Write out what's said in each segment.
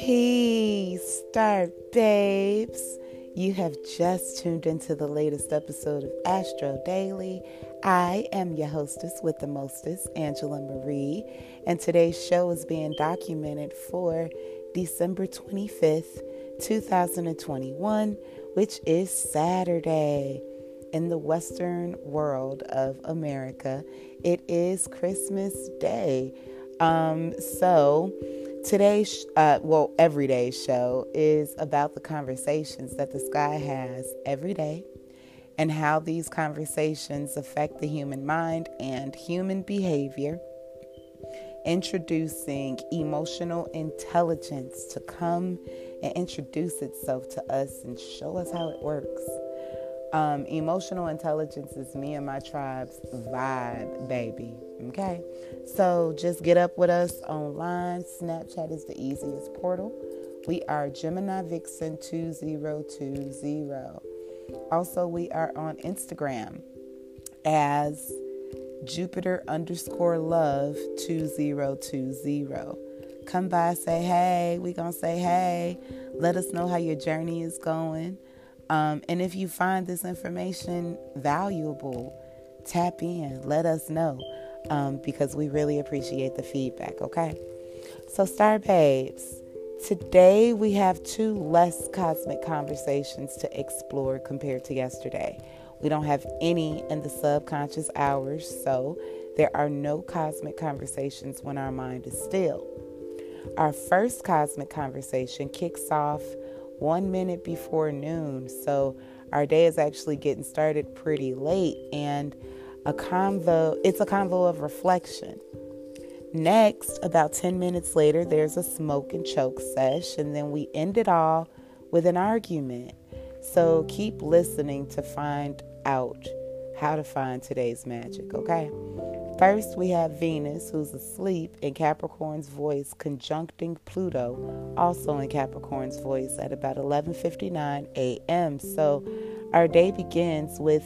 Peace, Star Babes. You have just tuned into the latest episode of Astro Daily. I am your hostess with the mostest, Angela Marie, and today's show is being documented for December 25th, 2021, which is Saturday. In the Western world of America, it is Christmas Day. Um, so, Today's, uh, well, everyday's show is about the conversations that the sky has every day and how these conversations affect the human mind and human behavior. Introducing emotional intelligence to come and introduce itself to us and show us how it works. Um, emotional intelligence is me and my tribe's vibe, baby. Okay? So just get up with us online. Snapchat is the easiest portal. We are Gemini Vixen 2020. Also, we are on Instagram as Jupiter underscore love 2020. Come by, say hey. we going to say hey. Let us know how your journey is going. Um, and if you find this information valuable, tap in, let us know um, because we really appreciate the feedback, okay? So, Star Babes, today we have two less cosmic conversations to explore compared to yesterday. We don't have any in the subconscious hours, so there are no cosmic conversations when our mind is still. Our first cosmic conversation kicks off one minute before noon. So our day is actually getting started pretty late and a convo it's a convo of reflection. Next, about 10 minutes later, there's a smoke and choke sesh, and then we end it all with an argument. So keep listening to find out how to find today's magic, okay? First, we have Venus, who's asleep in Capricorn's voice, conjuncting Pluto, also in Capricorn's voice at about 11:59 a.m. So, our day begins with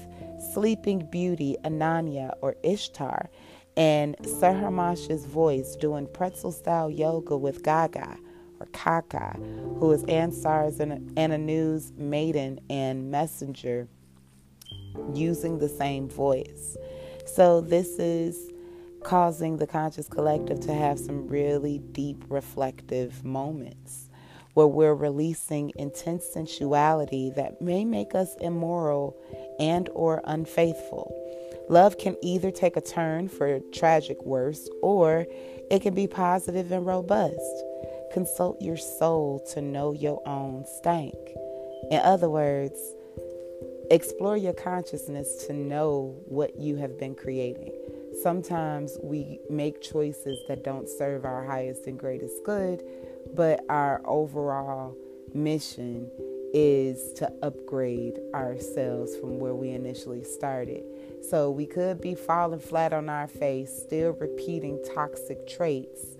Sleeping Beauty Inanna or Ishtar, and Sir Haramash's voice doing pretzel-style yoga with Gaga or Kaka, who is Anshar's and Anu's maiden and messenger, using the same voice. So, this is causing the conscious collective to have some really deep reflective moments where we're releasing intense sensuality that may make us immoral and or unfaithful. Love can either take a turn for tragic worse or it can be positive and robust. Consult your soul to know your own stank. In other words, Explore your consciousness to know what you have been creating. Sometimes we make choices that don't serve our highest and greatest good, but our overall mission is to upgrade ourselves from where we initially started. So we could be falling flat on our face, still repeating toxic traits,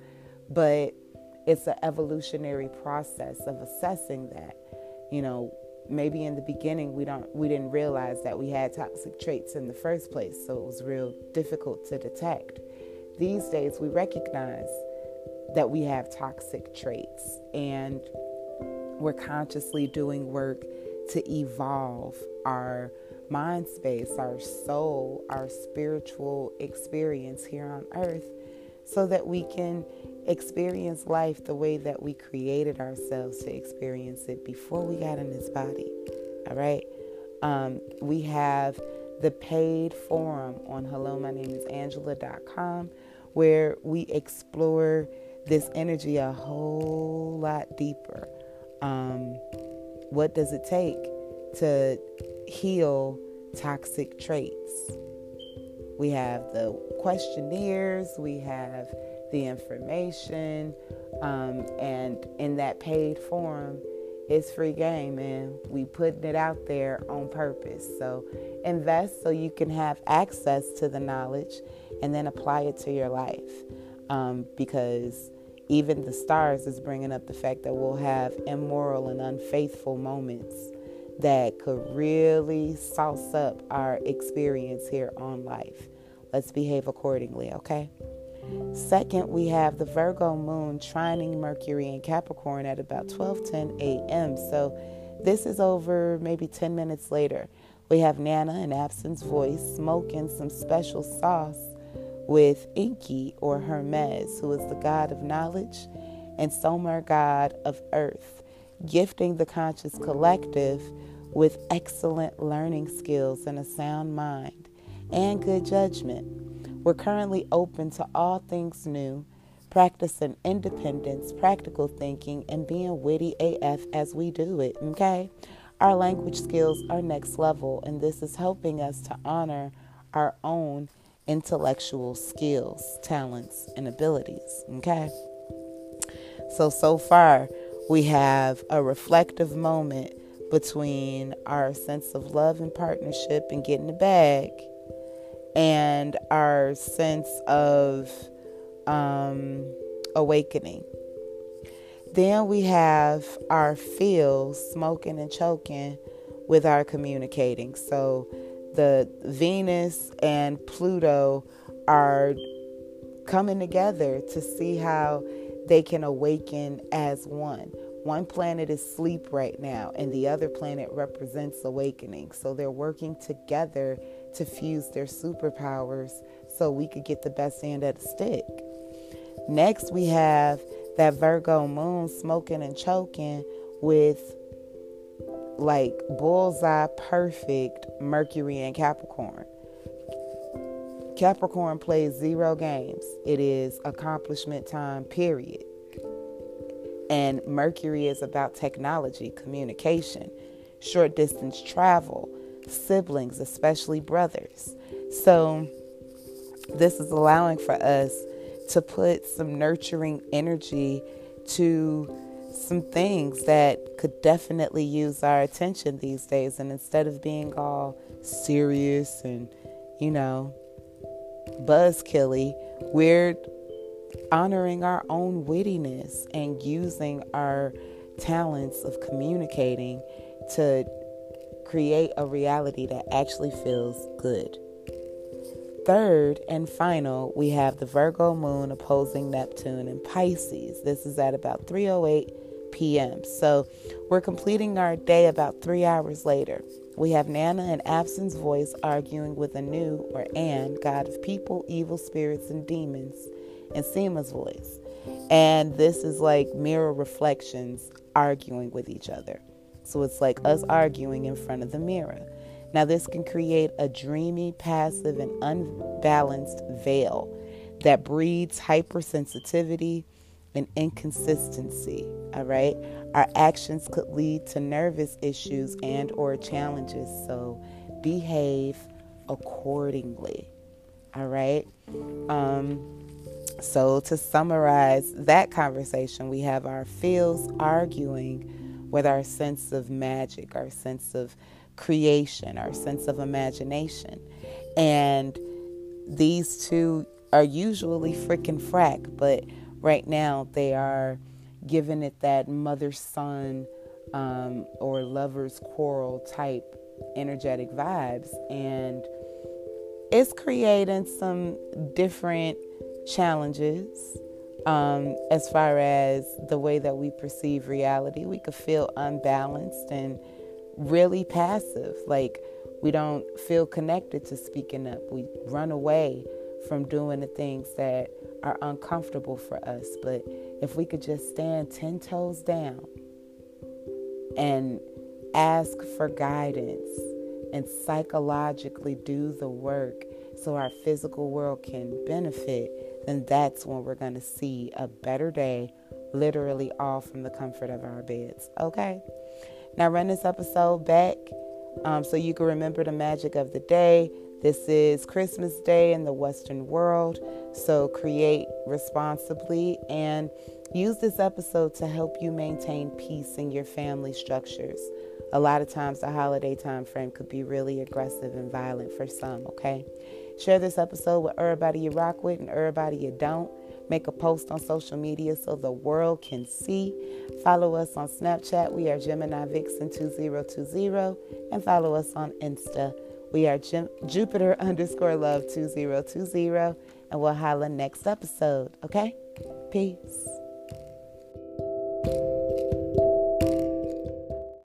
but it's an evolutionary process of assessing that. You know, maybe in the beginning we don't we didn't realize that we had toxic traits in the first place so it was real difficult to detect these days we recognize that we have toxic traits and we're consciously doing work to evolve our mind space our soul our spiritual experience here on earth so that we can experience life the way that we created ourselves to experience it before we got in this body. All right. Um, we have the paid forum on hello, my name is Angela.com where we explore this energy a whole lot deeper. Um, what does it take to heal toxic traits? We have the questionnaires, we have the information, um, and in that paid form, it's free game, and we putting it out there on purpose. So invest so you can have access to the knowledge, and then apply it to your life. Um, because even the stars is bringing up the fact that we'll have immoral and unfaithful moments that could really sauce up our experience here on life. Let's behave accordingly, okay? Second, we have the Virgo moon trining Mercury in Capricorn at about 12:10 a.m. So this is over maybe 10 minutes later. We have Nana in Absence voice smoking some special sauce with Enki or Hermes, who is the god of knowledge and Somer, god of earth, gifting the conscious collective with excellent learning skills and a sound mind and good judgment. We're currently open to all things new, practicing independence, practical thinking, and being witty AF as we do it, okay? Our language skills are next level, and this is helping us to honor our own intellectual skills, talents, and abilities, okay? So, so far, we have a reflective moment between our sense of love and partnership and getting the bag and our sense of um, awakening. Then we have our feels smoking and choking with our communicating. So the Venus and Pluto are coming together to see how they can awaken as one. One planet is sleep right now, and the other planet represents awakening. So they're working together to fuse their superpowers so we could get the best end of the stick. Next, we have that Virgo moon smoking and choking with like bullseye perfect Mercury and Capricorn. Capricorn plays zero games. It is accomplishment time, period. And Mercury is about technology, communication, short distance travel, siblings, especially brothers. So, this is allowing for us to put some nurturing energy to some things that could definitely use our attention these days. And instead of being all serious and, you know, buzzkilly, we're honoring our own wittiness and using our talents of communicating to create a reality that actually feels good. Third and final, we have the Virgo moon opposing Neptune in Pisces. This is at about 3:08 p.m. So, we're completing our day about 3 hours later. We have Nana and Absence voice arguing with Anu or An, god of people, evil spirits and demons and Seema's voice. And this is like mirror reflections arguing with each other. So it's like us arguing in front of the mirror. Now, this can create a dreamy, passive, and unbalanced veil that breeds hypersensitivity and inconsistency all right our actions could lead to nervous issues and or challenges so behave accordingly all right um so, to summarize that conversation, we have our feels arguing with our sense of magic, our sense of creation, our sense of imagination. And these two are usually freaking frack, but right now they are giving it that mother son um, or lover's quarrel type energetic vibes. And it's creating some different challenges um, as far as the way that we perceive reality. We could feel unbalanced and really passive, like we don't feel connected to speaking up. We run away from doing the things that are uncomfortable for us. But if we could just stand 10 toes down and ask for guidance and psychologically do the work so our physical world can benefit, then that's when we're going to see a better day, literally all from the comfort of our beds. Okay? Now, run this episode back um, so you can remember the magic of the day. This is Christmas Day in the Western world, so create responsibly and use this episode to help you maintain peace in your family structures. A lot of times, the holiday time frame could be really aggressive and violent for some, okay? Share this episode with everybody you rock with and everybody you don't. Make a post on social media so the world can see. Follow us on Snapchat. We are Gemini Vixen 2020. And follow us on Insta. We are Jupiter underscore love 2020. And we'll holla next episode, okay? Peace.